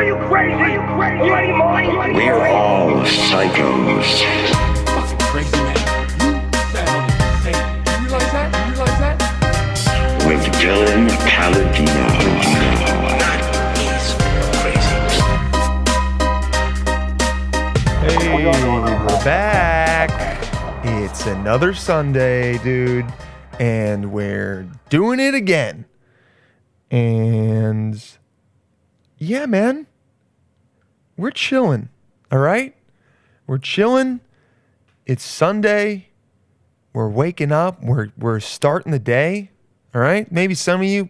Are you crazy? Are you crazy? You any money? We're all psychos. Fucking crazy man. You sound insane. You realize that? You realize that? With Dylan Paladino. Hey, we're back. It's another Sunday, dude, and we're doing it again. And yeah, man, we're chilling. All right, we're chilling. It's Sunday. We're waking up. We're we're starting the day. All right. Maybe some of you,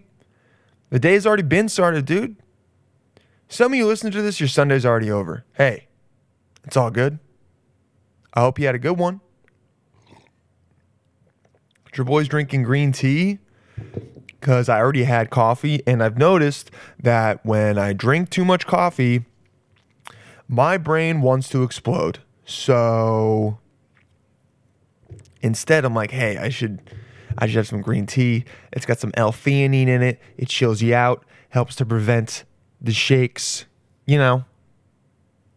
the day's already been started, dude. Some of you listening to this, your Sunday's already over. Hey, it's all good. I hope you had a good one. Your boy's drinking green tea because I already had coffee, and I've noticed that when I drink too much coffee, my brain wants to explode. So instead, I'm like, hey, I should, I should have some green tea. It's got some L-theanine in it. It chills you out, helps to prevent the shakes. You know,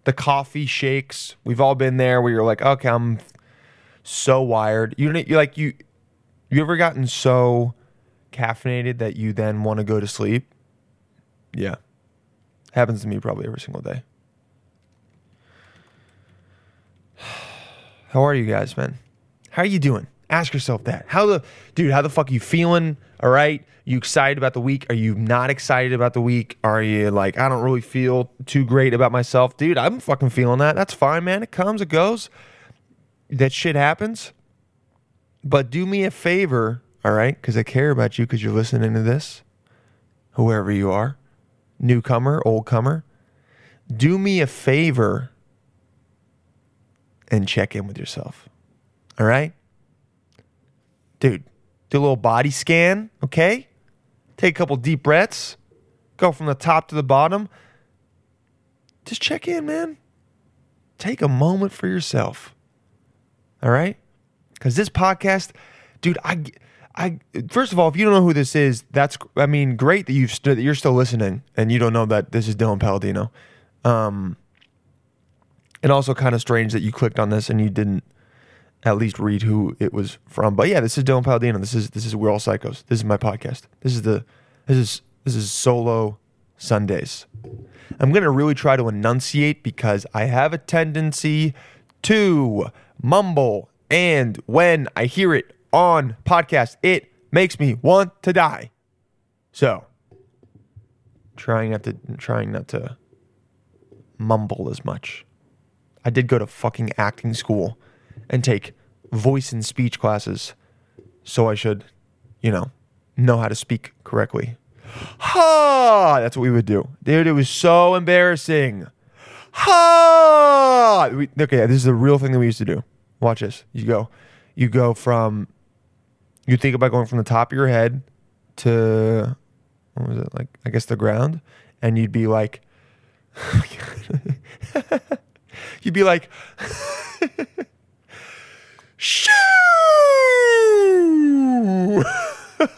the coffee shakes. We've all been there where you're like, okay, I'm so wired. You you like you you ever gotten so caffeinated that you then want to go to sleep? Yeah. Happens to me probably every single day. How are you guys, man? How are you doing? Ask yourself that. How the dude, how the fuck are you feeling? All right? You excited about the week? Are you not excited about the week? Are you like, I don't really feel too great about myself? Dude, I'm fucking feeling that. That's fine, man. It comes, it goes. That shit happens. But do me a favor, all right? Because I care about you because you're listening to this, whoever you are, newcomer, old comer. Do me a favor and check in with yourself. All right? Dude, do a little body scan, okay? Take a couple deep breaths. Go from the top to the bottom. Just check in, man. Take a moment for yourself. All right? Because this podcast, dude, I, I, first of all, if you don't know who this is, that's, I mean, great that you've st- that you're still listening and you don't know that this is Dylan Palladino. Um, and also kind of strange that you clicked on this and you didn't at least read who it was from. But yeah, this is Dylan Paladino. This is this is We're All Psychos. This is my podcast. This is the this is this is solo Sundays. I'm gonna really try to enunciate because I have a tendency to mumble, and when I hear it on podcast, it makes me want to die. So, trying not to trying not to mumble as much. I did go to fucking acting school and take voice and speech classes, so I should, you know, know how to speak correctly. Ha! That's what we would do, dude. It was so embarrassing. Ha! We, okay, this is a real thing that we used to do. Watch this. You go, you go from, you think about going from the top of your head to, what was it like? I guess the ground, and you'd be like, oh you'd be like. Shoo!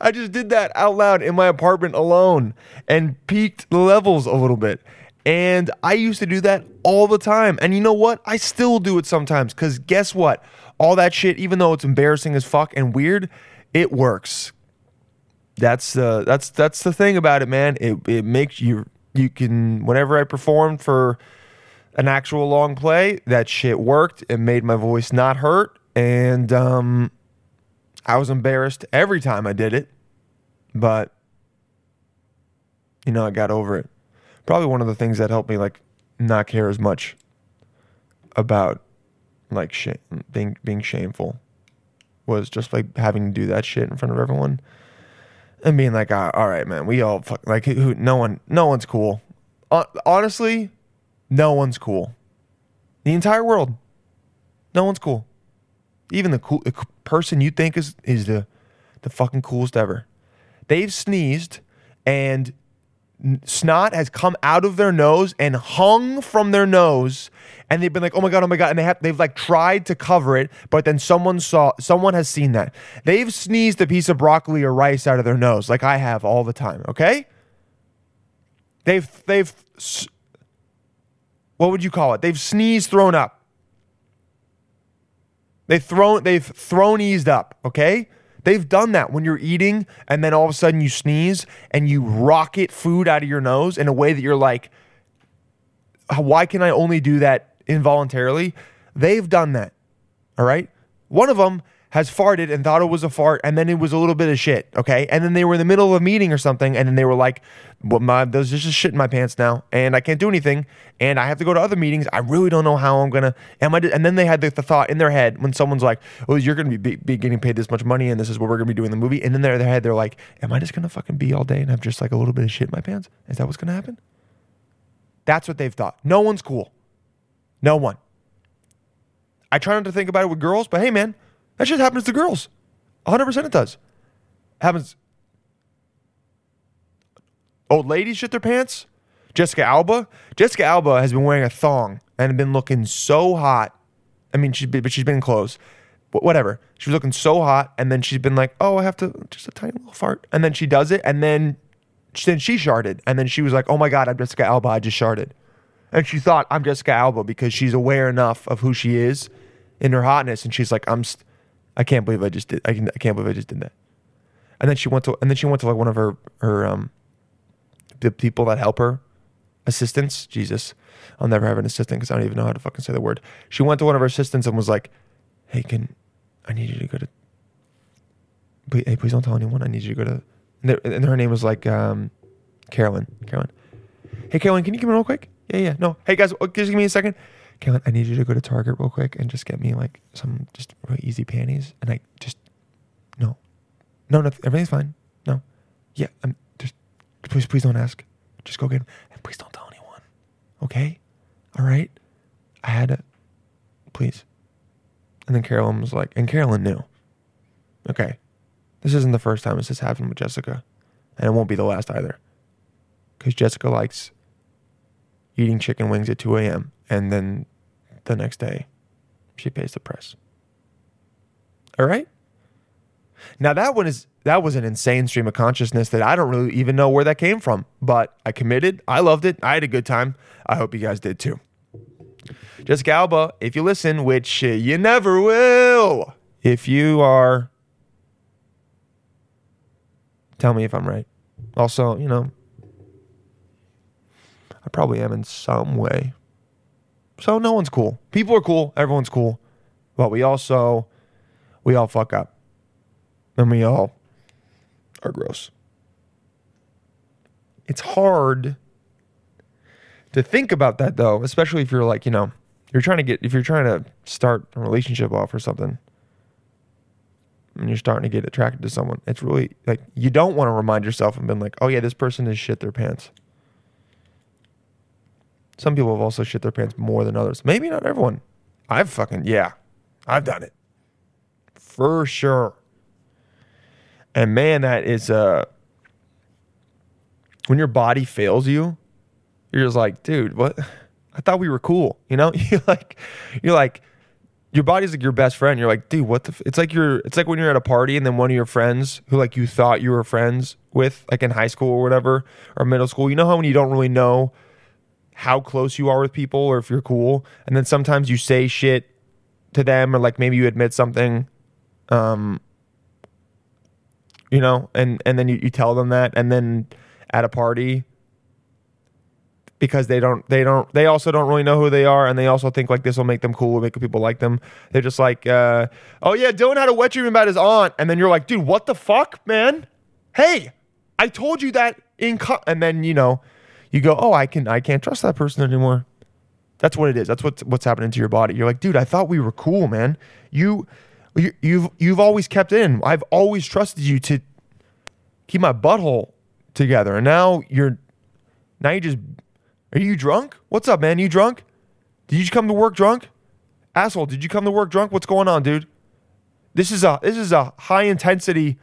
I just did that out loud in my apartment alone and peaked the levels a little bit. And I used to do that all the time. And you know what? I still do it sometimes because guess what? All that shit, even though it's embarrassing as fuck and weird, it works. That's the that's that's the thing about it, man. It it makes you you can whenever I performed for an actual long play. That shit worked. It made my voice not hurt. And um, I was embarrassed every time I did it. But, you know, I got over it. Probably one of the things that helped me, like, not care as much about, like, shame, being, being shameful was just, like, having to do that shit in front of everyone. And being like, ah, all right, man, we all fuck, like, who, no one, no one's cool. Honestly, no one's cool. The entire world, no one's cool. Even the cool the person you think is is the the fucking coolest ever. They've sneezed and snot has come out of their nose and hung from their nose and they've been like oh my god oh my god and they have they've like tried to cover it but then someone saw someone has seen that they've sneezed a piece of broccoli or rice out of their nose like i have all the time okay They've they've what would you call it? They've sneezed thrown up. They've thrown they've thrown eased up, okay? They've done that when you're eating and then all of a sudden you sneeze and you rocket food out of your nose in a way that you're like, why can I only do that involuntarily? They've done that. All right. One of them has farted and thought it was a fart, and then it was a little bit of shit. Okay. And then they were in the middle of a meeting or something, and then they were like, well, my, there's just shit in my pants now, and I can't do anything, and I have to go to other meetings. I really don't know how I'm to. Am I? And then they had the, the thought in their head when someone's like, oh, you're going to be, be getting paid this much money, and this is what we're to be doing in the movie. And in their head, they're like, am I just to fucking be all day and have just like a little bit of shit in my pants? Is that what's to happen? That's what they've thought. No one's cool. No one. I try not to think about it with girls, but hey, man, that shit happens to girls. 100% it does. Happens. Old ladies shit their pants. Jessica Alba. Jessica Alba has been wearing a thong and been looking so hot. I mean, she's been, but she's been in clothes. Whatever. She was looking so hot, and then she's been like, "Oh, I have to just a tiny little fart," and then she does it, and then then she sharted, and then she was like, "Oh my god, I'm Jessica Alba. I just sharted," and she thought I'm Jessica Alba because she's aware enough of who she is in her hotness, and she's like, "I'm, st- I can't believe I just did. I, can, I can't believe I just did that." And then she went to, and then she went to like one of her her um, the people that help her, assistants. Jesus, I'll never have an assistant because I don't even know how to fucking say the word. She went to one of her assistants and was like, "Hey, can I need you to go to? Please, hey, please don't tell anyone. I need you to go to." And, and her name was like um, Carolyn. Carolyn. Hey, Carolyn, can you come in real quick? Yeah, yeah. No. Hey, guys, just give me a second. Carolyn, I need you to go to Target real quick and just get me like some just really easy panties. And I just no, no, no. Everything's fine. No. Yeah. I'm just please, please don't ask. Just go get them and please don't tell anyone. Okay. All right. I had to. Please. And then Carolyn was like, and Carolyn knew. Okay. This isn't the first time this has happened with Jessica. And it won't be the last either. Because Jessica likes eating chicken wings at 2 a.m. And then the next day, she pays the price. All right? Now that one is that was an insane stream of consciousness that I don't really even know where that came from. But I committed. I loved it. I had a good time. I hope you guys did too. Jessica Alba, if you listen, which you never will, if you are, tell me if I'm right. Also, you know, I probably am in some way. So no one's cool. People are cool. Everyone's cool. But we also, we all fuck up. And we all are gross. It's hard to think about that though, especially if you're like, you know, you're trying to get, if you're trying to start a relationship off or something, and you're starting to get attracted to someone, it's really like, you don't want to remind yourself and been like, oh yeah, this person is shit their pants. Some people have also shit their pants more than others. Maybe not everyone. I've fucking, yeah, I've done it. For sure. And man, that is, uh, when your body fails you, you're just like, dude, what? I thought we were cool. You know, you're like, you're like, your body's like your best friend. You're like, dude, what the? F-? It's like you're, it's like when you're at a party and then one of your friends who like you thought you were friends with, like in high school or whatever, or middle school. You know how when you don't really know how close you are with people or if you're cool, and then sometimes you say shit to them or like maybe you admit something, um, you know, and and then you, you tell them that, and then at a party because they don't they don't they also don't really know who they are. And they also think like this will make them cool make people like them. They're just like uh, oh yeah dylan had a wet dream about his aunt. And then you're like dude what the fuck man? Hey i told you that in co-, and then you know you go oh i can i can't trust that person anymore that's what it is that's what's what's happening to your body you're like dude i thought we were cool man you, you you've you've always kept in i've always trusted you to keep my butthole together and now you're now you just are you drunk? What's up, man? You drunk? Did you come to work drunk? Asshole, did you come to work drunk? What's going on, dude? This is a this is a high intensity,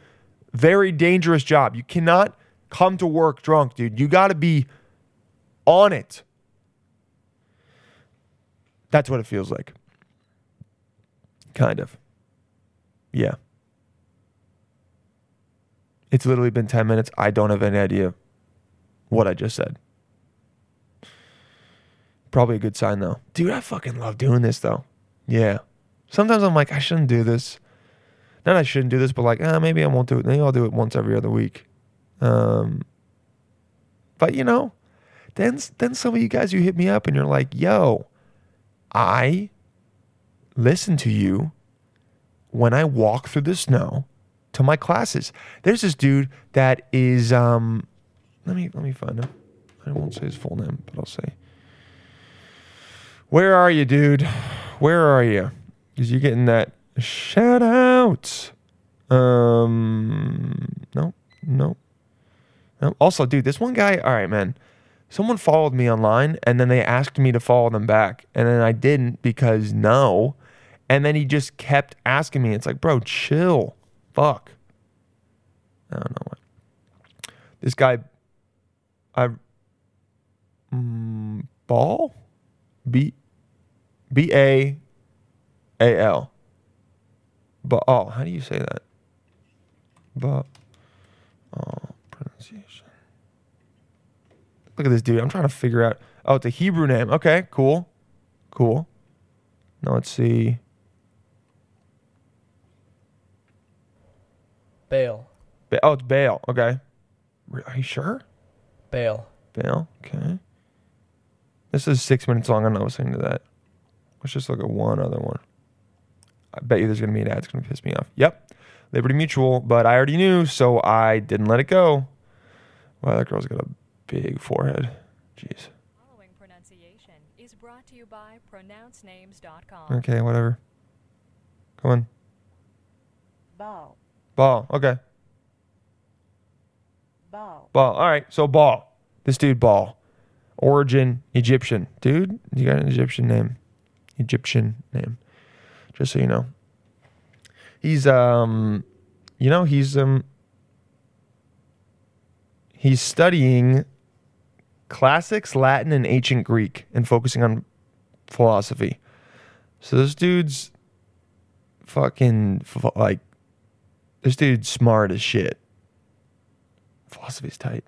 very dangerous job. You cannot come to work drunk, dude. You got to be on it. That's what it feels like. Kind of. Yeah. It's literally been 10 minutes. I don't have any idea what I just said. Probably a good sign though. Dude, I fucking love doing this though. Yeah. Sometimes I'm like, I shouldn't do this. Not I shouldn't do this, but like, ah, maybe I won't do it. Maybe I'll do it once every other week. Um, but you know, then then some of you guys you hit me up and you're like, yo, I listen to you when I walk through the snow to my classes. There's this dude that is um let me let me find him. I won't say his full name, but I'll say Where are you, dude? Where are you? Because you're getting that shout out. Um no, no. No. Also, dude, this one guy, all right, man. Someone followed me online and then they asked me to follow them back. And then I didn't because no. And then he just kept asking me. It's like, bro, chill. Fuck. I don't know what. This guy, I, mm, Baal? B, B A A L. But, oh, how do you say that? But, oh, pronunciation. Look at this dude. I'm trying to figure out. Oh, it's a Hebrew name. Okay, cool. Cool. Now let's see. Bail. Ba- Oh, it's Bale. Okay. Re- Are you sure? Bail. Bale. Okay. This is six minutes long. I'm not listening to that. Let's just look at one other one. I bet you there's going to be an ad. It's going to piss me off. Yep. Liberty Mutual, but I already knew, so I didn't let it go. Wow, that girl's got a big forehead. Jeez. Following pronunciation is brought to you by pronouncenames.com. Okay, whatever. Come on. ball, Ball. Okay. ball, Ball. All right. So Baal. This dude Baal. Origin Egyptian. Dude, you got an Egyptian name. Egyptian name. Just so you know. He's um you know, he's um he's studying classics, Latin and ancient Greek and focusing on philosophy. So this dude's fucking like this dude's smart as shit. Philosophy's tight.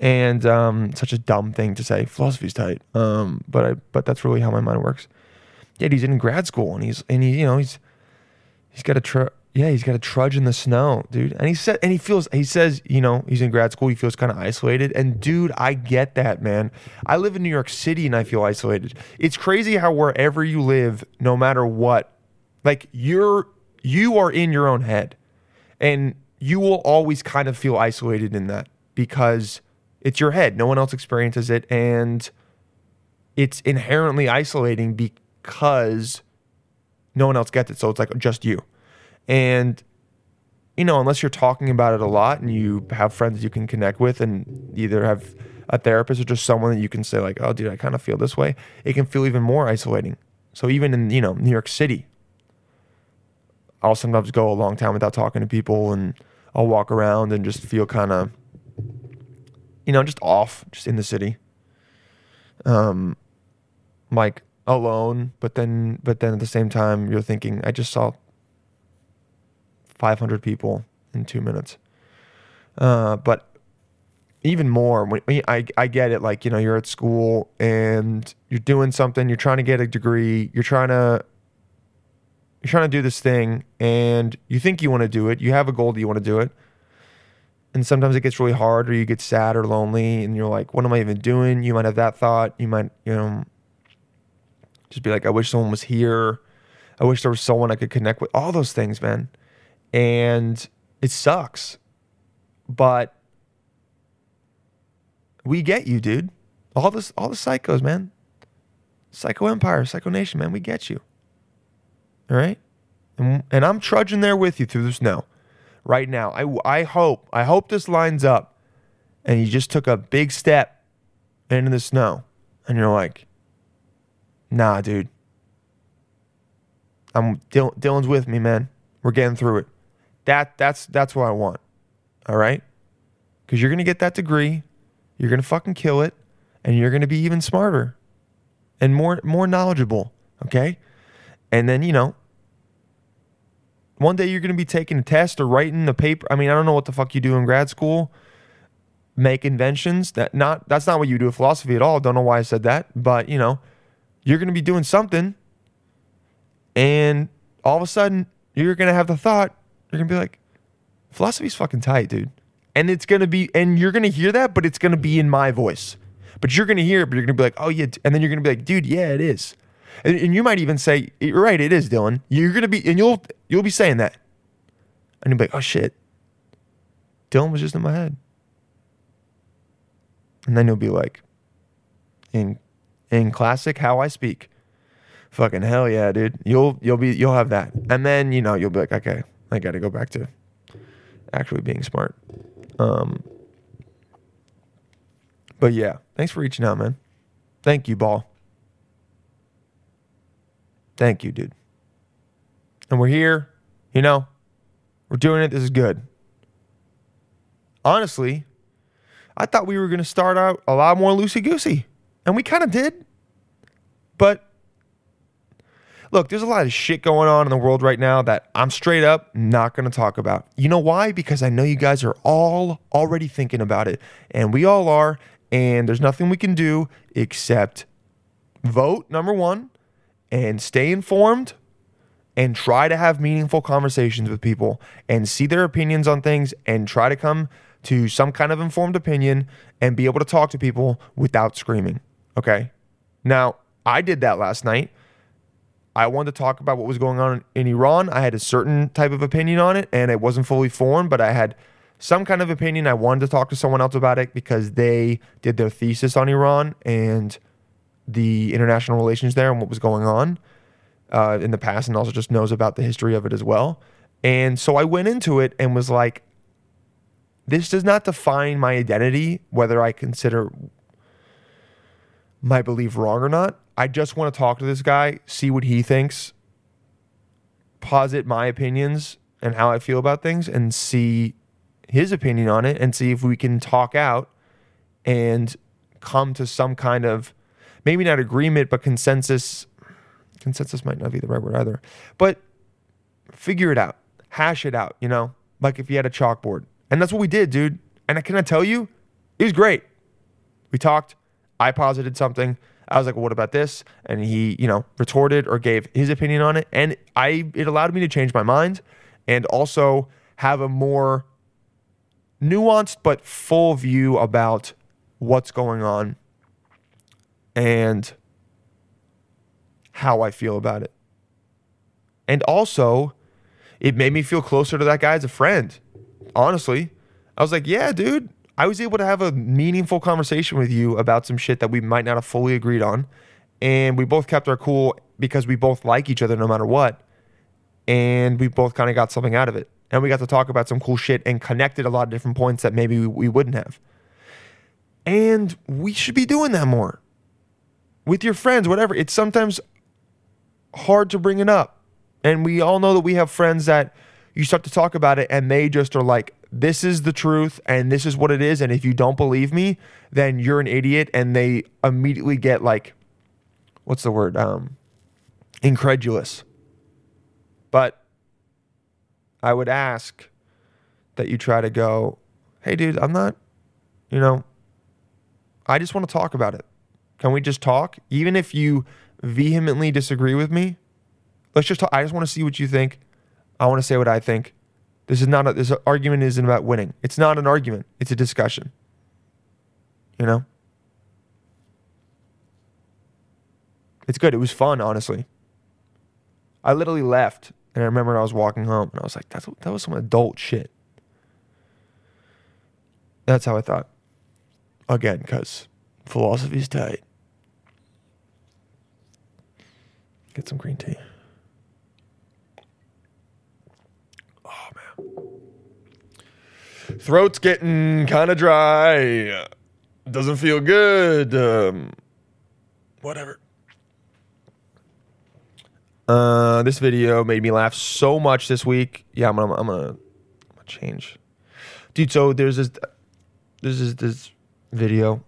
And um such a dumb thing to say. Philosophy's tight. Um but i but that's really how my mind works. Yeah he's in grad school and he's and he you know he's he's got a tr- yeah he's got to trudge in the snow dude and he said and he feels he says you know he's in grad school he feels kind of isolated and dude i get that man i live in new york city and i feel isolated it's crazy how wherever you live no matter what like you're you are in your own head and you will always kind of feel isolated in that because it's your head. No one else experiences it. And it's inherently isolating because no one else gets it. So it's like just you. And, you know, unless you're talking about it a lot and you have friends you can connect with and either have a therapist or just someone that you can say, like, oh, dude, I kind of feel this way, it can feel even more isolating. So even in, you know, New York City, I'll sometimes go a long time without talking to people and I'll walk around and just feel kind of, you know, just off, just in the city. Um, like alone, but then, but then at the same time, you're thinking, I just saw 500 people in two minutes. Uh, but even more, when, I, I get it. Like, you know, you're at school and you're doing something, you're trying to get a degree, you're trying to, you're trying to do this thing and you think you want to do it. You have a goal that you want to do it. And sometimes it gets really hard or you get sad or lonely and you're like, what am I even doing? You might have that thought. You might, you know, just be like, I wish someone was here. I wish there was someone I could connect with. All those things, man. And it sucks. But we get you, dude. All this all the psychos, man. Psycho Empire, Psycho Nation, man, we get you. All right? And, and I'm trudging there with you through the snow right now. I, I hope, I hope this lines up and you just took a big step into the snow and you're like, nah, dude. I'm Dylan, Dylan's with me, man. We're getting through it. That that's that's what I want. All right? Cuz you're going to get that degree. You're going to fucking kill it and you're going to be even smarter and more more knowledgeable, okay? And then, you know, one day you're going to be taking a test or writing the paper. I mean, I don't know what the fuck you do in grad school. Make inventions. That not that's not what you do in philosophy at all. Don't know why I said that, but you know, you're going to be doing something and all of a sudden you're going to have the thought you're to be like philosophy's fucking tight, dude. And it's to be and you're to hear that, but it's to be in my voice. But you're to hear it, but you're to be like, "Oh yeah," and then you're to be like, "Dude, yeah, it is." And, and you might even say, "You're right, it is, Dylan." You're to be and you'll you'll be saying that. And you'll be like, "Oh shit." Dylan was just in my head. And then you'll be like, in in classic how I speak. Fucking hell yeah, dude. You'll you'll be you'll have that. And then, you know, you'll be like, okay, I gotta go back to actually being smart. Um But yeah, thanks for reaching out, man. Thank you, Baal. Thank you, dude. And we're here, you know, we're doing it. This is good. Honestly, I thought we were going to start out a lot more loosey goosey, and we kind of did. But look, there's a lot of shit going on in the world right now that I'm straight up not going to talk about. You know why? Because I know you guys are all already thinking about it, and we all are, and there's nothing we can do except vote, number one, and stay informed and try to have meaningful conversations with people and see their opinions on things and try to come to some kind of informed opinion and be able to talk to people without screaming. Okay. Now, I did that last night. I wanted to talk about what was going on in Iran. I had a certain type of opinion on it and it wasn't fully formed, but I had some kind of opinion. I wanted to talk to someone else about it because they did their thesis on Iran and the international relations there and what was going on uh, in the past and also just knows about the history of it as well. And so I went into it and was like, this does not define my identity, whether I consider my belief wrong or not. I just want to talk to this guy, see what he thinks, posit my opinions and how I feel about things, and see his opinion on it, and see if we can talk out and come to some kind of maybe not agreement, but consensus. Consensus might not be the right word either, but figure it out, hash it out, you know, like if you had a chalkboard. And that's what we did, dude. And I can I tell you, it was great. We talked. I posited something. I was like, well, "What about this?" And he, you know, retorted or gave his opinion on it, and I it allowed me to change my mind and also have a more nuanced but full view about what's going on and how I feel about it. And also, it made me feel closer to that guy as a friend. Honestly, I was like, yeah, dude, I was able to have a meaningful conversation with you about some shit that we might not have fully agreed on. And we both kept our cool because we both like each other no matter what. And we both kind of got something out of it. And we got to talk about some cool shit and connected a lot of different points that maybe we, wouldn't have. And we should be doing that more with your friends, whatever. It's sometimes hard to bring it up. And we all know that we have friends that you start to talk about it and they just are like, this is the truth and this is what it is. And if you don't believe me, then you're an idiot. And they immediately get like, what's the word? Um, incredulous. But I would ask that you try to go, hey, dude, I'm not, you know, I just want to talk about it. Can we just talk? Even if you vehemently disagree with me, let's just talk. I just want to see what you think. I want to say what I think. This is not a, this argument isn't about winning. It's not an argument. It's a discussion. You know? It's good. It was fun, honestly. I literally left and I remember I was walking home and I was like, that's that was some adult shit. That's how I thought. Again, because philosophy's tight. Get some green tea. Oh man. Throat's getting kind of dry. Doesn't feel good. Um, whatever. Uh, this video made me laugh so much this week. Yeah, I'm gonna, I'm gonna, I'm gonna change, dude. So there's this, there's this, this video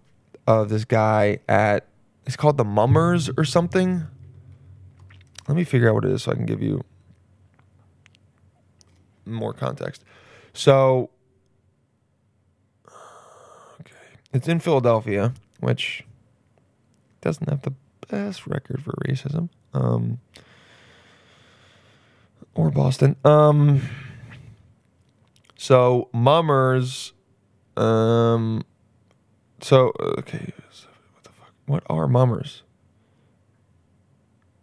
of this guy at, it's called the Mummers or something. Let me figure out what it is so I can give you more context. So, okay, it's in Philadelphia, which doesn't have the best record for racism. Um, or Boston. Um, so mummers. Um, so okay, what the fuck? What are mummers?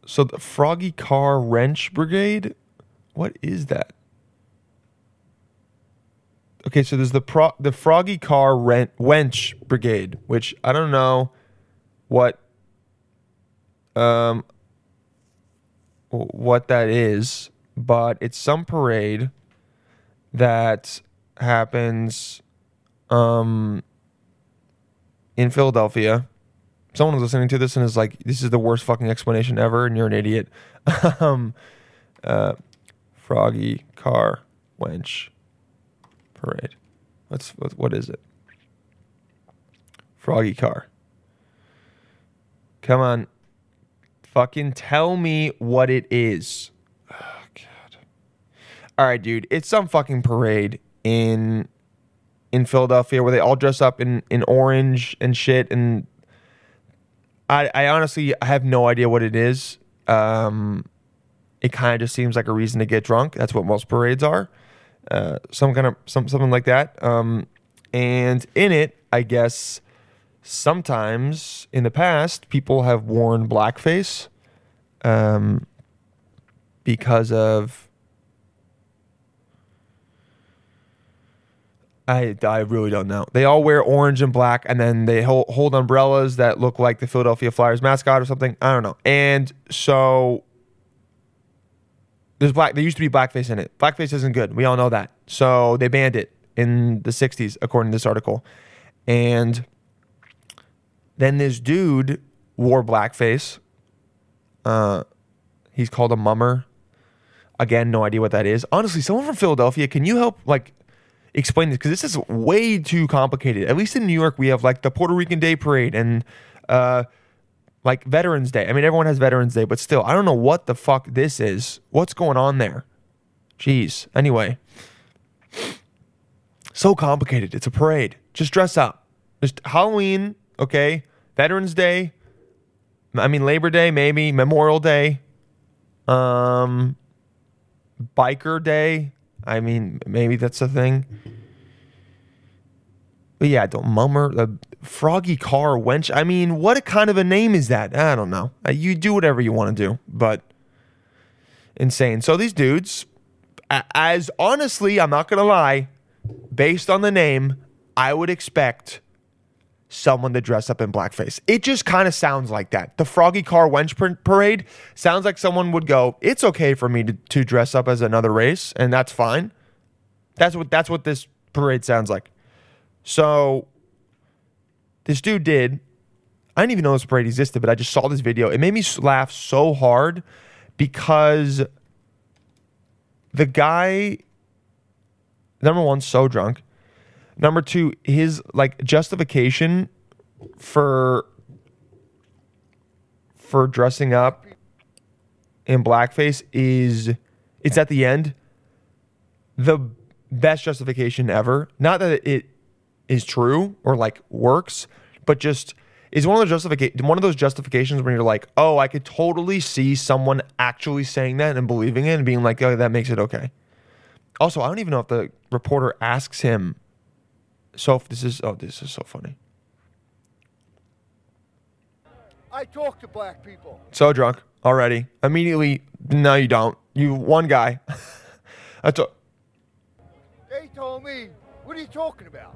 So the Froggy Carr Wrench Brigade. What is that? Okay, so there's the pro- the Froggy Carr Rent Wench Brigade, which I don't know what um what that is, but it's some parade that happens um in Philadelphia. Someone listening to this and is like, "This is the worst fucking explanation ever," and you're an idiot. um, uh, Froggy Carr Wench Parade. What's what, is it? Froggy Carr. Come on. Fucking tell me what it is. Oh, God. All right, dude. It's some fucking parade in in Philadelphia where they all dress up in, in orange and shit. And I, I honestly I have no idea what it is. Um, it kind of just seems like a reason to get drunk. That's what most parades are. Uh, some kind of some something like that. Um, and in it, I guess sometimes in the past, people have worn blackface um, because of. I, I really don't know. They all wear orange and black, and then they hold, hold umbrellas that look like the Philadelphia Flyers mascot or something. I don't know. And so there's black. There used to be blackface in it. Blackface isn't good. We all know that. So they banned it in the '60s, according to this article. And then this dude wore blackface. Uh, he's called a mummer. Again, no idea what that is. Honestly, someone from Philadelphia, can you help like explain this? Because this is way too complicated. At least in New York, we have like the Puerto Rican Day Parade and uh, like Veterans Day. I mean, everyone has Veterans Day, but still, I don't know what the fuck this is. What's going on there? Jeez. Anyway, so complicated. It's a parade. Just dress up. Just Halloween, okay? Veterans Day. I mean, Labor Day, maybe Memorial Day. Um, Biker Day. I mean, maybe that's a thing. But yeah, don't mummer the froggy Carr wench. I mean, what kind of a name is that? I don't know. Uh, You do whatever you want to do, but insane. So these dudes, as honestly, I'm not gonna lie, based on the name, I would expect someone to dress up in blackface. It just kind of sounds like that. The Froggy Carr Wench Parade sounds like someone would go, "It's okay for me to, to dress up as another race, and that's fine." That's what that's what this parade sounds like. So this dude did. I didn't even know this parade existed, but I just saw this video. It made me laugh so hard because the guy, number one, so drunk. Number two, his like justification for for dressing up in blackface is it's at the end the best justification ever. Not that it is true or like works, but just is one of those justification one of those justifications when you're like, oh, I could totally see someone actually saying that and believing it and being like, oh, that makes it okay. Also, I don't even know if the reporter asks him. So if this is oh, this is so funny. I talk to black people. So drunk already. Immediately, no, you don't. You one guy. That's a, They told me, what are you talking about?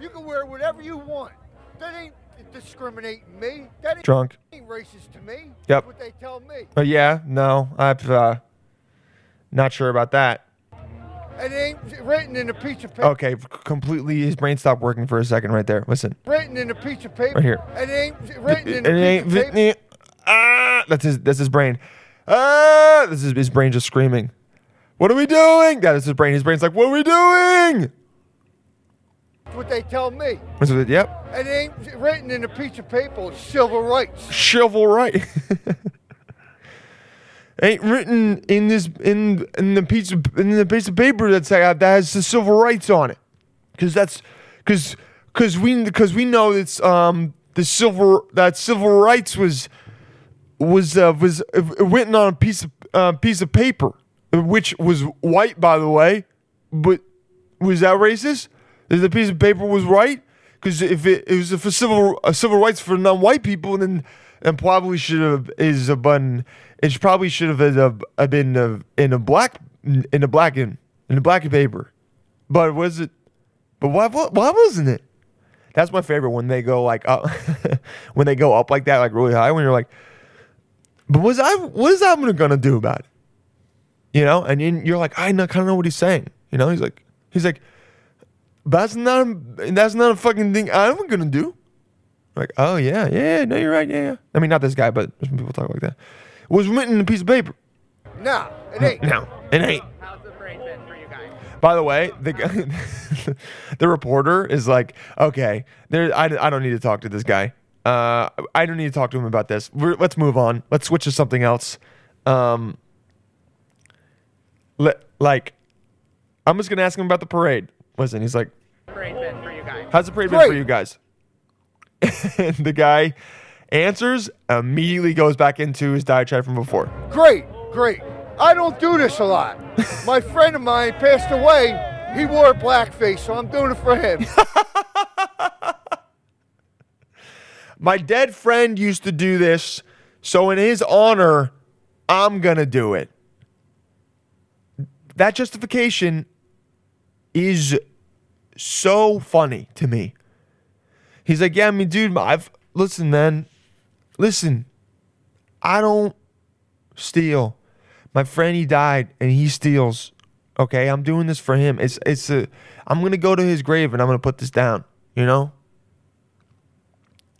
You can wear whatever you want. That ain't discriminating me. That ain't, drunk. racist to me. Yep. That's what they tell me. But yeah, no, I'm uh, not sure about that. It ain't written in a piece of paper. Okay, completely. His brain stopped working for a second right there. Listen, Written in a piece of paper. Right here. It ain't written in it a piece of paper. Ah, that's his. That's his brain. Ah, this is his brain just screaming. What are we doing? That is his brain. His brain's like, what are we doing? That's what they tell me. This is it. Yep. And it ain't written in a piece of paper. It's civil rights. Civil right. Ain't written in this in in the piece of in the piece of paper that's uh, that has the civil rights on it, because that's because because we because we know it's um the civil that civil rights was was uh, was uh, written on a piece of uh, piece of paper, which was white, by the way. But was that racist? The piece of paper was white? Because if it, it was for civil uh, civil rights for non-white people, then then probably should have is a button. It probably should have been a, been a, in a black in a black in in a black paper. But was it? But why why, wasn't it? That's my favorite when they go like up, when they go up like that, like really high. When you're like, but what's I what is that gonna do about it? You know, and you're like, I kind of know what he's saying. You know, he's like, he's like, but that's not a, that's not a fucking thing I'm gonna do. Like, oh yeah, yeah, no, you're right, yeah, yeah. I mean, not this guy, but some people talk like that. Was written in a piece of paper. No, it ain't. No, it ain't. How's the parade been for you guys? By the way, the the reporter is like, okay, there. I, I don't need to talk to this guy. Uh, I don't need to talk to him about this. We're, let's move on. Let's switch to something else. Um, le, like, I'm just gonna ask him about the parade. Listen, he's like, Parade been for you guys? how's the parade been for you guys? and the guy answers, immediately goes back into his diatribe from before. Great, great. I don't do this a lot. My friend of mine passed away. He wore a blackface, so I'm doing it for him. My dead friend used to do this, so in his honor, I'm gonna do it. That justification is so funny to me. He's like, yeah, I mean, dude, I've listen, man, listen, I don't steal. My friend, he died, and he steals. Okay, I'm doing this for him. It's it's a. I'm gonna go to his grave, and I'm gonna put this down. You know.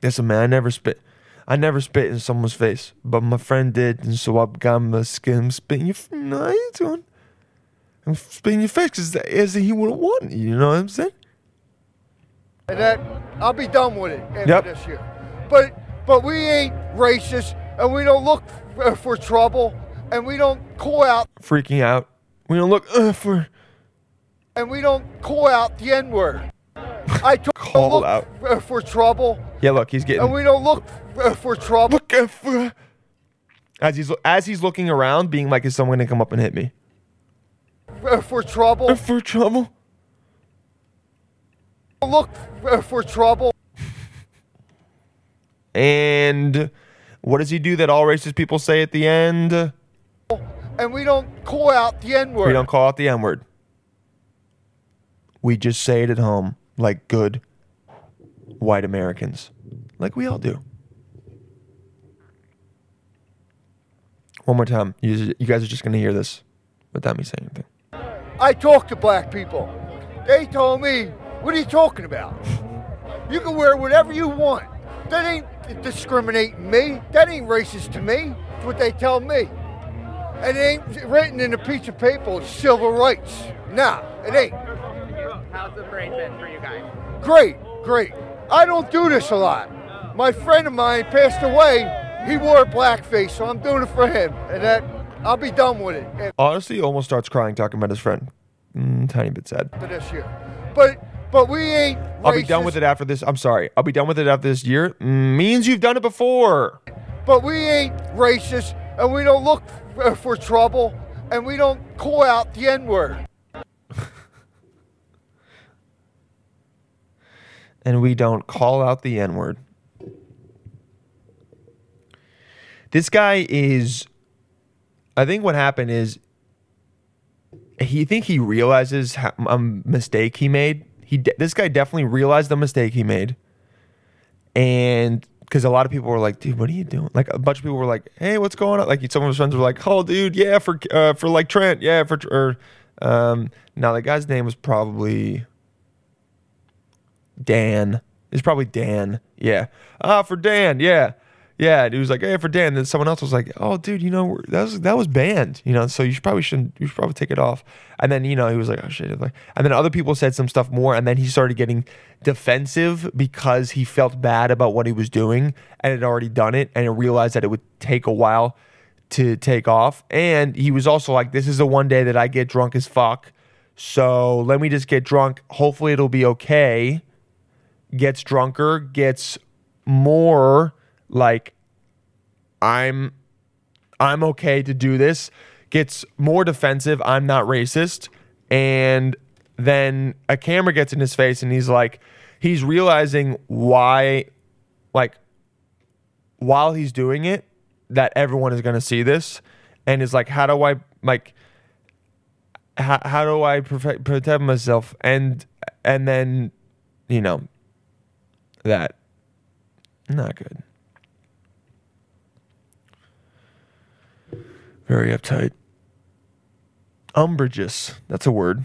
Listen, man, I never spit. I never spit in someone's face, but my friend did, and so I got my skin spitting your. f- No, how you? I'm spitting your face because as he would have won. You know what I'm saying? and that I'll be done with it Yep. this year. But but we ain't racist, and we don't look f- for trouble, and we don't call out Freaking out. We don't look uh, for and we don't call out the N word. I don't Call look out. f- for trouble, yeah. Look, he's getting and we don't look f- for trouble. look uh, for as he's as he's looking around, being like, "Is someone gonna come up and hit me?" F- for trouble. Uh, For trouble. Look for trouble. And what does he do that all racist people say at the end? and we don't call out the N word. We don't call out the N word. We just say it at home like good white Americans, like we all do. One more time. You, you guys are just going to hear this without me saying anything. I talk to black people. They told me, "What are you talking about? You can wear whatever you want. That ain't discriminating me. That ain't racist to me. It's what they tell me. And it ain't written in a piece of paper. It's civil rights. Nah, it ain't. How's the parade been for you guys? Great, great. I don't do this a lot. My friend of mine passed away. He wore a blackface, so I'm doing it for him. And that I'll be done with it Honestly, almost starts crying talking about his friend. Mm, tiny bit sad. this year. But but we ain't. I'll be done with it after this. I'm sorry. I'll be done with it after this year. Mm, means you've done it before. But we ain't racist, and we don't look for trouble, and we don't call out the N word. and we don't call out the N word. This guy is. I think what happened is. He think he realizes a mistake he made. He de- this guy definitely realized the mistake he made, and because a lot of people were like, "Dude, what are you doing?" Like a bunch of people were like, "Hey, what's going on?" Like some of his friends were like, "Oh, dude, yeah, for uh, for like Trent, yeah, for or." Um, now the guy's name was probably Dan. It's probably Dan. Yeah. Ah, for Dan. Yeah. Yeah. And he was like, hey, for Dan. Then someone else was like, oh, dude, you know, that was that was banned. You know, so you should probably shouldn't. You should probably take it off. And then you know he was like, oh shit. Like, and then other people said some stuff more, and then he started getting defensive because he felt bad about what he was doing and had already done it, and realized that it would take a while to take off. And he was also like, this is the one day that I get drunk as fuck. So let me just get drunk. Hopefully it'll be okay. Gets drunker, gets more like I'm I'm okay to do this. Gets more defensive. I'm not racist. And then a camera gets in his face and he's like, he's realizing why, like, while he's doing it, that everyone is going to see this. And is like, how do I, like, how, how do I protect, protect myself? And, and then, you know, that, not good. Very uptight. Umbrageous. That's a word.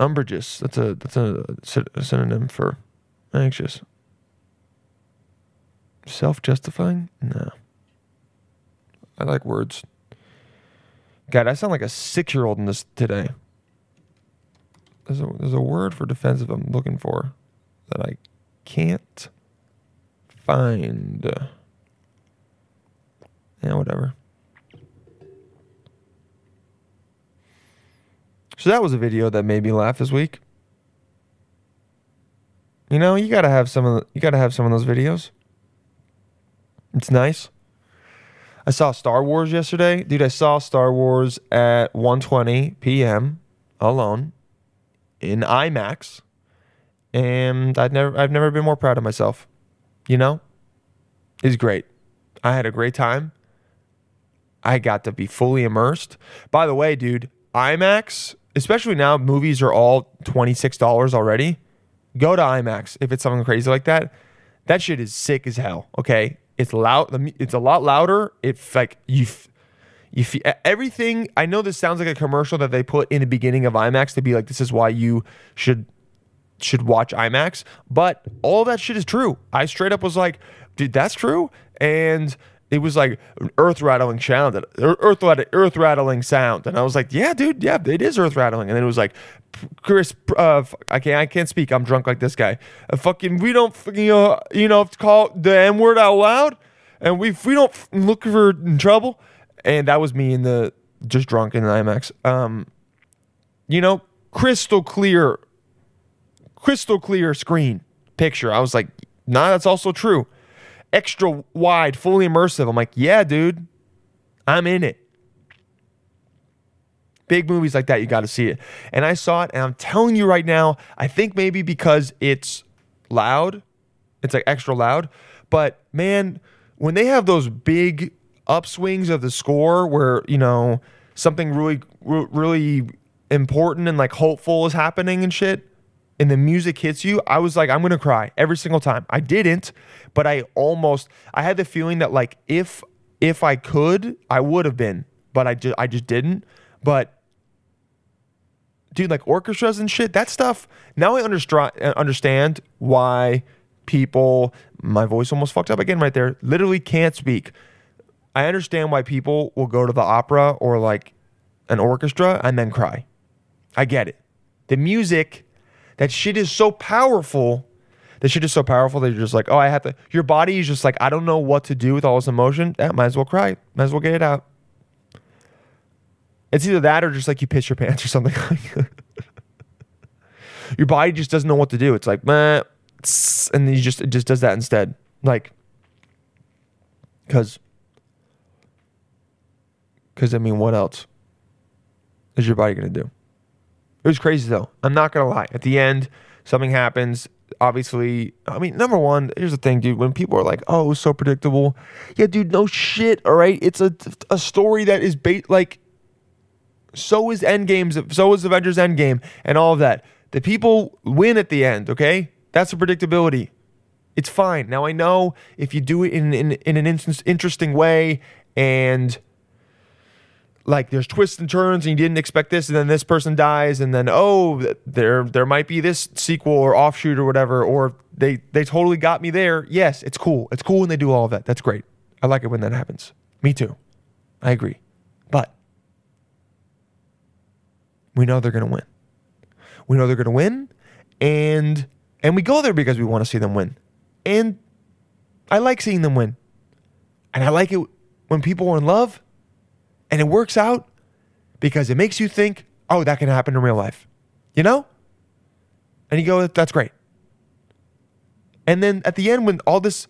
Umbrageous. That's a that's a, a synonym for anxious. Self-justifying? No. I like words. God, I sound like a six-year-old in this today. There's a there's a word for defensive I'm looking for that I can't find. Yeah, whatever. So that was a video that made me laugh this week. You know, you gotta have some of the, you gotta have some of those videos. It's nice. I saw Star Wars yesterday, dude. I saw Star Wars at 1:20 p.m. alone in IMAX, and I've never I've never been more proud of myself. You know, it's great. I had a great time. I got to be fully immersed. By the way, dude, IMAX, especially now, movies are all $26 already. Go to IMAX if it's something crazy like that. That shit is sick as hell. Okay, it's loud. It's a lot louder. It's like you, you everything. I know this sounds like a commercial that they put in the beginning of IMAX to be like, this is why you should should watch IMAX. But all that shit is true. I straight up was like, dude, that's true. And it was like an earth rattling sound, earth earth rattling sound, and I was like, yeah, dude, yeah, it is earth rattling. And then it was like, Chris, uh, I can't, I can't speak. I'm drunk like this guy. Uh, fucking, we don't, you know, you know, call the N word out loud, and we, we don't look for trouble, and that was me in the just drunk in the IMAX. Um, you know, crystal clear crystal clear screen picture. I was like, nah, that's also true. Extra wide, fully immersive. I'm like, yeah, dude, I'm in it. Big movies like that, you got to see it. And I saw it, and I'm telling you right now, I think maybe because it's loud, it's like extra loud. But man, when they have those big upswings of the score where, you know, something really, really important and like hopeful is happening and shit, and the music hits you, I was like, I'm gonna cry every single time. I didn't, but I almost I had the feeling that like if if I could, I would have been, but I just I just didn't. But dude, like orchestras and shit, that stuff. Now I understand uh, understand why people. My voice almost fucked up again right there. Literally can't speak. I understand why people will go to the opera or like an orchestra and then cry. I get it. The music that shit is so powerful. That shit is so powerful that you're just like, oh, I have to. Your body is just like, I don't know what to do with all this emotion. That might as well cry. Might as well get it out. It's either that or just like you piss your pants or something. your body just doesn't know what to do. It's like, and then you just it just does that instead. Like, because, because I mean, what else is your body gonna do? It was crazy though. I'm not gonna lie. At the end, something happens. Obviously, I mean, number one, here's the thing, dude. When people are like, "Oh, so predictable," yeah, dude, no shit. All right, it's a a story that is bait like. So is Endgames. So is Avengers Endgame, and all of that. The people win at the end. Okay, that's the predictability. It's fine. Now I know if you do it in in, in an instance, interesting way and like there's twists and turns and you didn't expect this and then this person dies and then oh there there might be this sequel or offshoot or whatever or they they totally got me there. Yes it's cool. It's cool when they do all of that. That's great. I like it when that happens. Me too. I agree. But we know they're going to win. We know they're going to win and and we go there because we want to see them win. And i like seeing them win. And i like it when people are in love and it works out because it makes you think, oh, that can happen in real life. You know? And you go, that's great. And then at the end, when all this,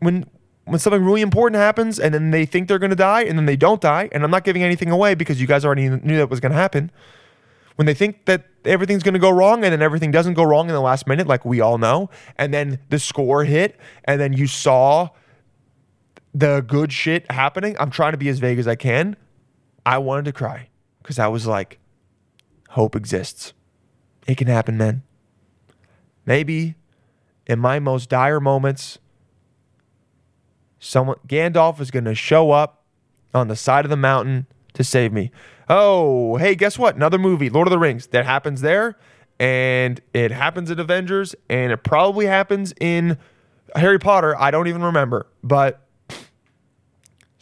when when something really important happens and then they think they're going to die and then they don't die, and I'm not giving anything away because you guys already knew that was going to happen. When they think that everything's going to go wrong and then everything doesn't go wrong in the last minute, like we all know, and then the score hit and then you saw the good shit happening, I'm trying to be as vague as I can. I wanted to cry because I was like, hope exists. It can happen, man. Maybe in my most dire moments, someone Gandalf is going to show up on the side of the mountain to save me. Oh, hey, guess what? Another movie, Lord of the Rings, that happens there, and it happens in Avengers, and it probably happens in Harry Potter. I don't even remember, but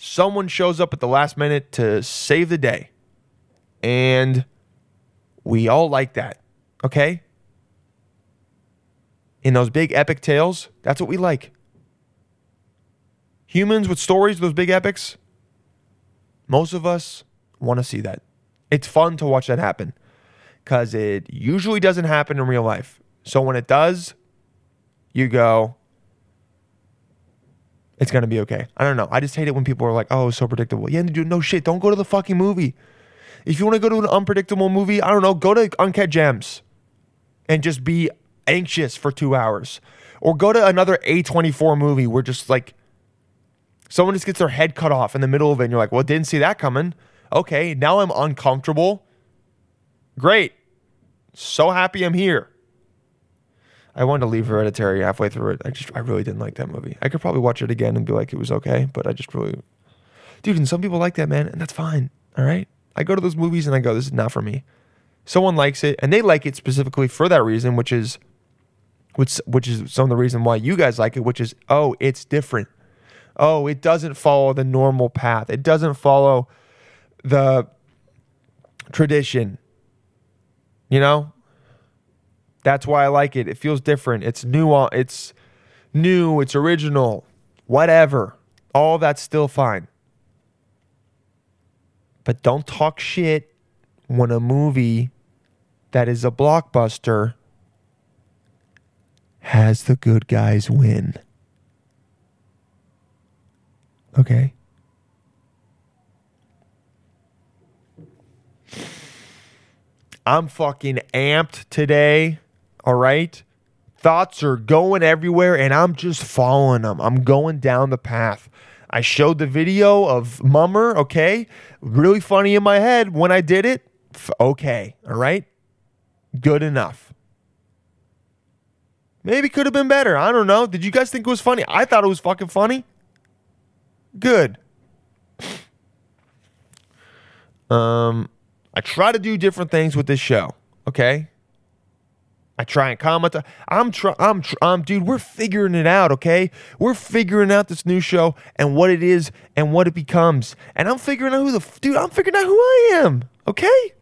someone shows up at the last minute to save the day, and we all like that, okay? In those big epic tales, that's what we like. Humans with stories, those big epics, most of us want to see that. It's fun to watch that happen because it usually doesn't happen in real life. So when it does, you go, it's to be okay. I don't know. I just hate it when people are like, oh, so predictable. Yeah, dude, no shit. Don't go to the fucking movie. If you want to go to an unpredictable movie, I don't know, go to Uncut Gems and just be anxious for two hours. Or go to another A24 movie where just like someone just gets their head cut off in the middle of it and you're like, well, didn't see that coming. Okay, now I'm uncomfortable. Great. So happy I'm here. I wanted to leave Hereditary halfway through it. I just, I really didn't like that movie. I could probably watch it again and be like, it was okay, but I just really, dude, and some people like that, man, and that's fine. All right. I go to those movies and I go, this is not for me. Someone likes it, and they like it specifically for that reason, which is, which, which is some of the reason why you guys like it, which is, oh, it's different. Oh, it doesn't follow the normal path. It doesn't follow the tradition. You know, that's why I like it. It feels different. It's new. It's new. It's original. Whatever. All that's still fine. But don't talk shit when a movie that is a blockbuster has the good guys win. Okay. I'm fucking amped today. All right. Thoughts are going everywhere and I'm just following them. I'm going down the path. I showed the video of Mummer, okay? Really funny in my head when I did it. Okay, all right? Good enough. Maybe could have been better. I don't know. Did you guys think it was funny? I thought it was fucking funny. Good. Um I try to do different things with this show, okay? I try and comment. I'm trying. I'm. Tr- I'm. Dude, we're figuring it out. Okay, we're figuring out this new show and what it is and what it becomes. And I'm figuring out who the dude. I'm figuring out who I am. Okay,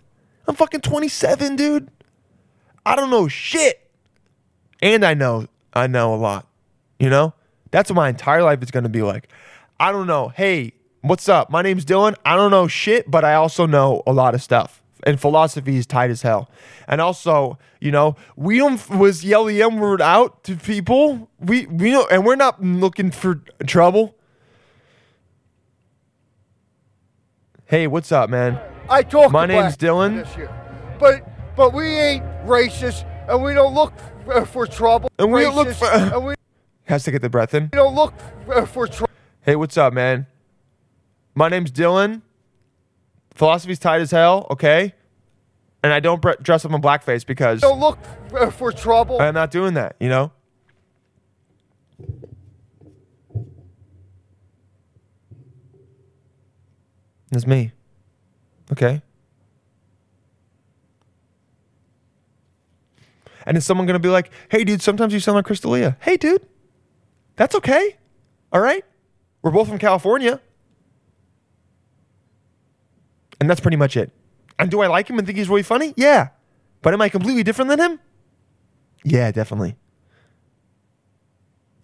I'm fucking 27, dude. I don't know shit, and I know. I know a lot. You know, that's what my entire life is going to be like. I don't know. Hey, what's up? My name's Dylan. I don't know shit, but I also know a lot of stuff and philosophy is tight as hell. And also, you know, we don't was yell the M word out to people. We we know, and we're not looking for trouble. Hey, what's up, man? I talk. My name's Dylan. But but we ain't racist, and we don't look f- uh, for trouble. And we don't look Racist, for- uh, and we Has to get the breath in. don't look f- for trouble. Hey, what's up, man? My name's Dylan. Philosophy's tight as hell, okay? And I don't bre- dress up in blackface because Don't look f- for trouble. I'm not doing that, you know? It's me. Okay. And is someone going to be like, hey, dude, sometimes you sound like Chris D'Elia? Hey, dude, that's okay. All right. We're both from California. And that's pretty much it. And do I like him and think he's really funny? Yeah. But am I completely different than him? Yeah, definitely.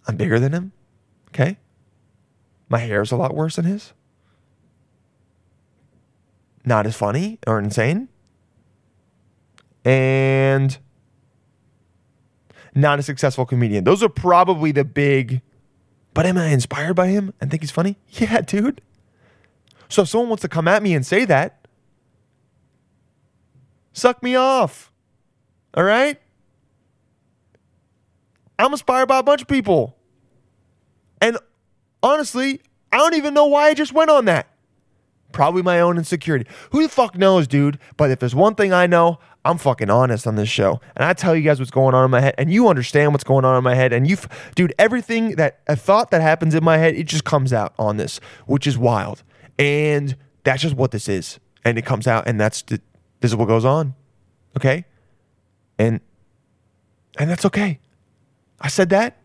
I'm bigger than him. Okay. My hair's a lot worse than his. Not as funny or insane. And not a successful comedian. Those are probably the big But am I inspired by him and think he's funny? Yeah, dude. So if someone wants to come at me and say that, suck me off. All right? I'm inspired by a bunch of people. And honestly, I don't even know why I just went on that. Probably my own insecurity. Who the fuck knows, dude? But if there's one thing I know, I'm fucking honest on this show. And I tell you guys what's going on in my head, and you understand what's going on in my head. And you, dude, everything that a thought that happens in my head, it just comes out on this, which is wild. And that's just what this is. And it comes out, and that's the, this is what goes on. Okay? And and that's okay. I said that.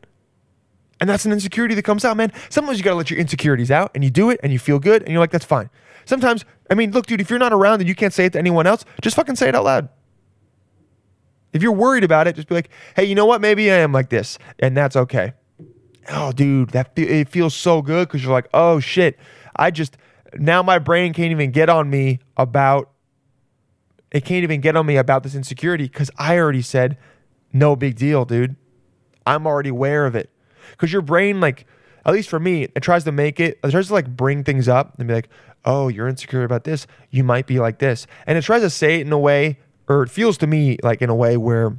And that's an insecurity that comes out, man. Sometimes you gotta let your insecurities out and you do it and you feel good and you're like, that's fine. Sometimes, I mean, look, dude, if you're not around and you can't say it to anyone else, just fucking say it out loud. If you're worried about it, just be like, hey, you know what? Maybe I am like this. And that's okay. Oh, dude, that it feels so good because you're like, oh shit. I just now my brain can't even get on me about it can't even get on me about this insecurity because I already said, no big deal, dude. I'm already aware of it. Because your brain, like, at least for me, it tries to make it, it tries to like bring things up and be like, oh, you're insecure about this. You might be like this. And it tries to say it in a way, or it feels to me like in a way where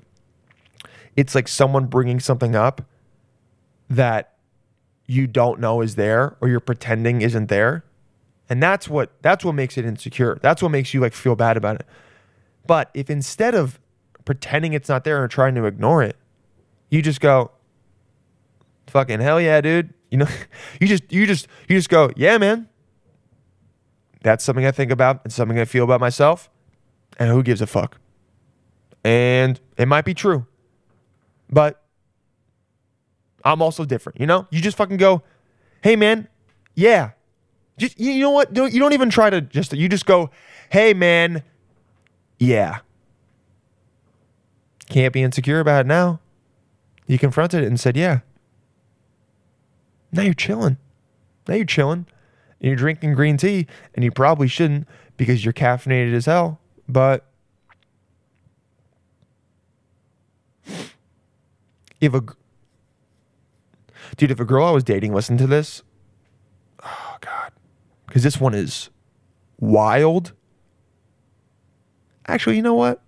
it's like someone bringing something up that you don't know is there or you're pretending isn't there. And that's what that's what makes it insecure. That's what makes you like feel bad about it. But if instead of pretending it's not there and trying to ignore it, you just go, fucking hell yeah, dude. You know, you just you just you just go, yeah, man. That's something I think about and something I feel about myself. And who gives a fuck? And it might be true. But I'm also different, you know? You just fucking go, hey man, yeah. Just you know what? You don't even try to just you just go, hey man, yeah. Can't be insecure about it now. You confronted it and said, yeah. Now you're chilling. Now you're chilling. And you're drinking green tea, and you probably shouldn't because you're caffeinated as hell. But if a dude, if a girl I was dating listened to this, oh god, because this one is wild. Actually, you know what?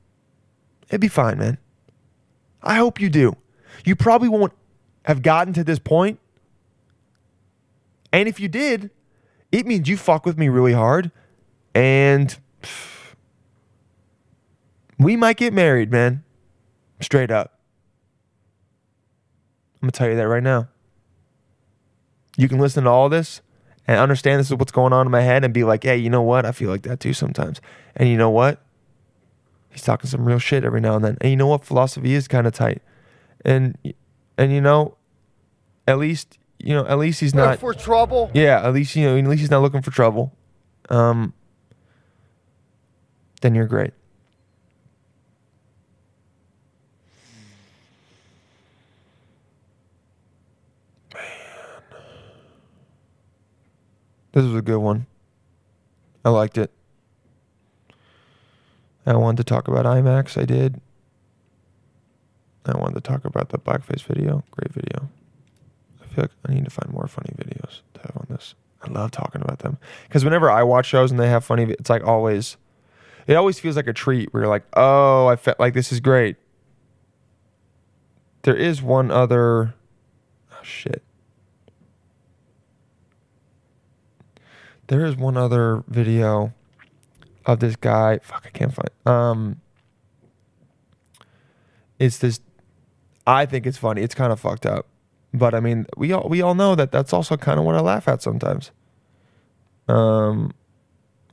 It'd be fine, man. I hope you do. You probably won't have gotten to this point. And if you did, it means you fuck with me really hard. And we might get married, man. Straight up. I'm going to tell you that right now. You can listen to all this and understand this is what's going on in my head and be like, hey, you know what? I feel like that too sometimes. And you know what? He's talking some real shit every now and then. And you know what? Philosophy is kind of tight. And and you know, at least you know, at least he's Look not for trouble. yeah, at least you know, at least he's not looking for trouble. Um, then you're great. Man, this was a good one. I liked it. I wanted to talk about IMAX. I did. I wanted to talk about the blackface video. Great video. I feel like I need to find more funny videos to have on this. I love talking about them because whenever I watch shows and they have funny, it's like always, it always feels like a treat where you're like, oh, I felt like this is great. There is one other, oh shit. There is one other video of this guy. Fuck, I can't find. Um, it's this. I think it's funny. It's kind of fucked up. But I mean, we all we all know that that's also kind of what I laugh at sometimes. Um,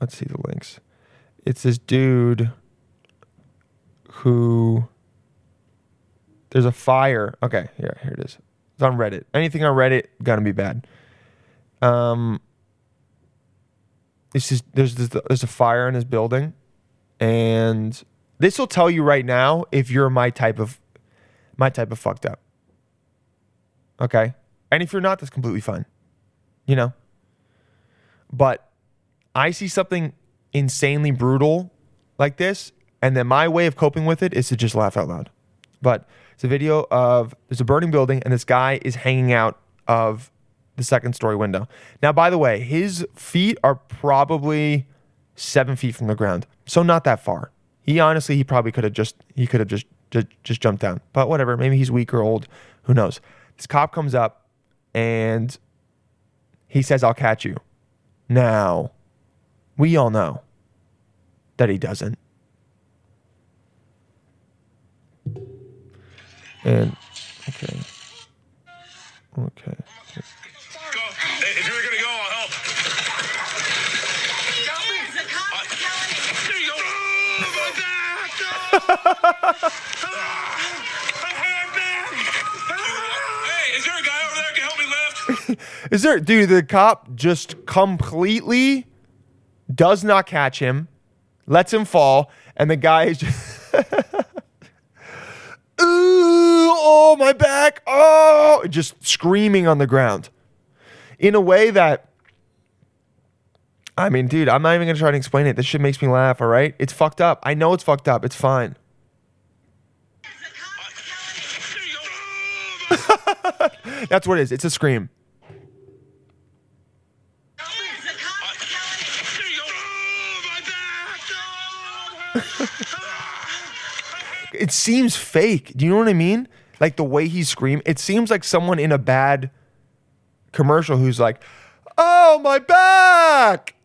let's see the links. It's this dude who there's a fire. Okay, here here it is. It's on Reddit. Anything on Reddit gonna be bad. Um, it's just there's this, there's a fire in his building, and this will tell you right now if you're my type of my type of fucked up. Okay. And if you're not, that's completely fine. You know? But I see something insanely brutal like this, and then my way of coping with it is to just laugh out loud. But it's a video of there's a burning building, and this guy is hanging out of the second story window. Now, by the way, his feet are probably seven feet from the ground, so not that far. He honestly, he probably could have just he could have just, just just jumped down, but whatever. Maybe he's weak or old. Who knows? This cop comes up and he says, "I'll catch you." Now, we all know that he doesn't. And okay, okay. Hey, is there a guy over there can help me lift? Is there, dude? The cop just completely does not catch him, lets him fall, and the guy is just. Ooh, oh, my back. Oh, just screaming on the ground in a way that. I mean, dude, I'm not even to try to explain it. This shit makes me laugh, all right? It's fucked up. I know it's fucked up. It's fine. There you go. Oh, my That's what it is. It's a scream. There you go. My back! It seems fake. Do you know what I mean? Like the way he screamed, it seems like someone in a bad commercial who's like, "Oh, my back!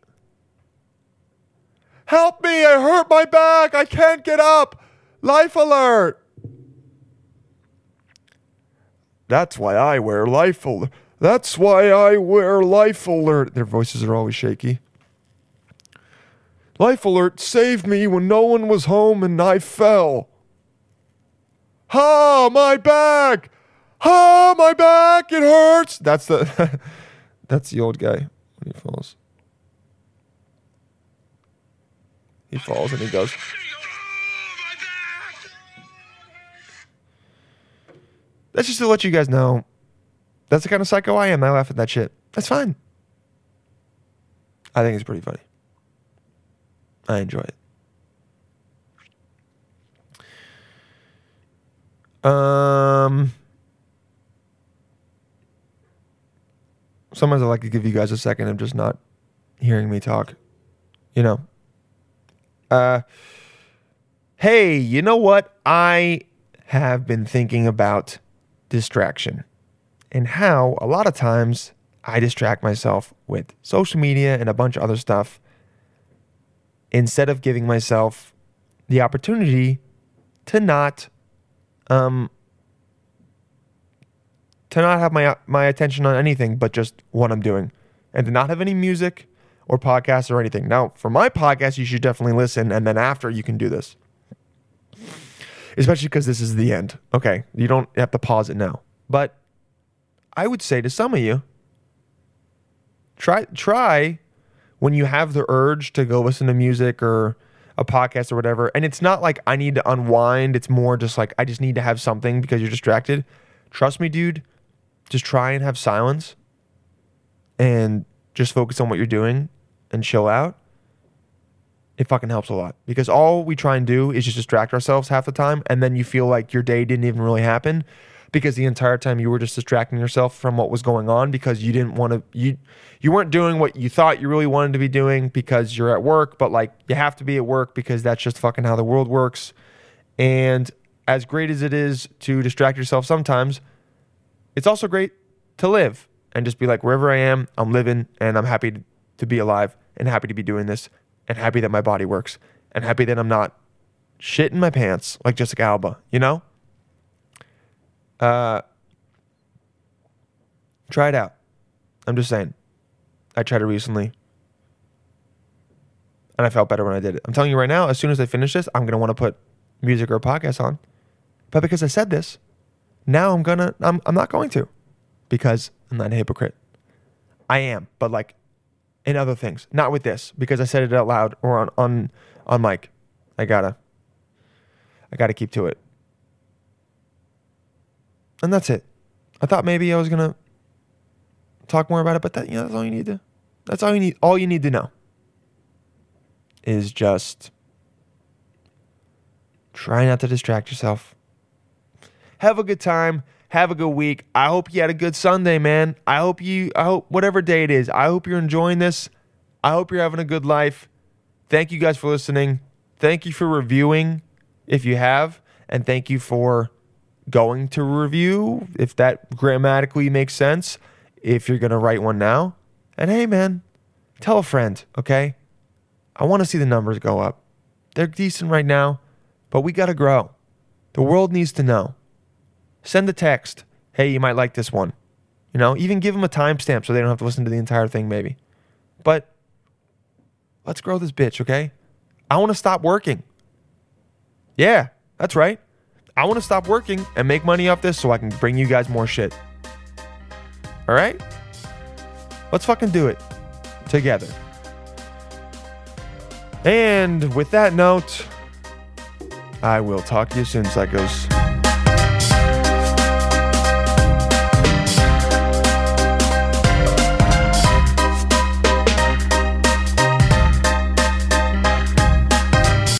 Help me! I hurt my back. I can't get up. Life alert." That's why I wear life alert. That's why I wear life alert. Their voices are always shaky. Life alert saved me when no one was home and I fell. Ha, my back. Ha, my back. It hurts. That's the That's the old guy when he falls. He falls and he goes. That's just to let you guys know. That's the kind of psycho I am. I laugh at that shit. That's fine. I think it's pretty funny. I enjoy it. Um, sometimes I like to give you guys a second of just not hearing me talk. You know. Uh, hey, you know what? I have been thinking about distraction and how a lot of times I distract myself with social media and a bunch of other stuff instead of giving myself the opportunity to not um to not have my my attention on anything but just what I'm doing and to not have any music or podcasts or anything. Now, for my podcast, you should definitely listen and then after you can do this. Especially because this is the end. Okay, you don't have to pause it now. But I would say to some of you, try try when you have the urge to go listen to music or a podcast or whatever, and it's not like I need to unwind. It's more just like I just need to have something because you're distracted. Trust me, dude. Just try and have silence and just focus on what you're doing and chill out. It fucking helps a lot because all we try and do is just distract ourselves half the time, and then you feel like your day didn't even really happen because the entire time you were just distracting yourself from what was going on because you didn't want to you you weren't doing what you thought you really wanted to be doing because you're at work but like you have to be at work because that's just fucking how the world works. And as great as it is to distract yourself sometimes it's also great to live and just be like wherever I am I'm living and I'm happy to, be alive and happy to be doing this and happy that my body works and happy that I'm not shit in my pants like Jessica Alba you know uh, try it out. I'm just saying. I tried it recently. And I felt better when I did it. I'm telling you right now, as soon as I finish this, I'm going to want to put music or a podcast on. But because I said this, now I'm going to, I'm, I'm not going to because I'm not a hypocrite. I am, but like in other things, not with this because I said it out loud or on, on, on mic. I gotta, I gotta keep to it. And that's it. I thought maybe I was gonna talk more about it, but that you know that's all you need to. That's all you need. All you need to know is just try not to distract yourself. Have a good time. Have a good week. I hope you had a good Sunday, man. I hope you, I hope whatever day it is, I hope you're enjoying this. I hope you're having a good life. Thank you guys for listening. Thank you for reviewing if you have. And thank you for going to review if that grammatically makes sense. If you're going to write one now. And hey, man, tell a friend, okay? I want to see the numbers go up. They're decent right now, but we got to grow. The world needs to know. Send a text. Hey, you might like this one. You know, even give them a timestamp so they don't have to listen to the entire thing, maybe. But let's grow this bitch, okay? I want to stop working. Yeah, that's right. I want to stop working and make money off this so I can bring you guys more shit. All right? Let's fucking do it together. And with that note, I will talk to you soon, psychos.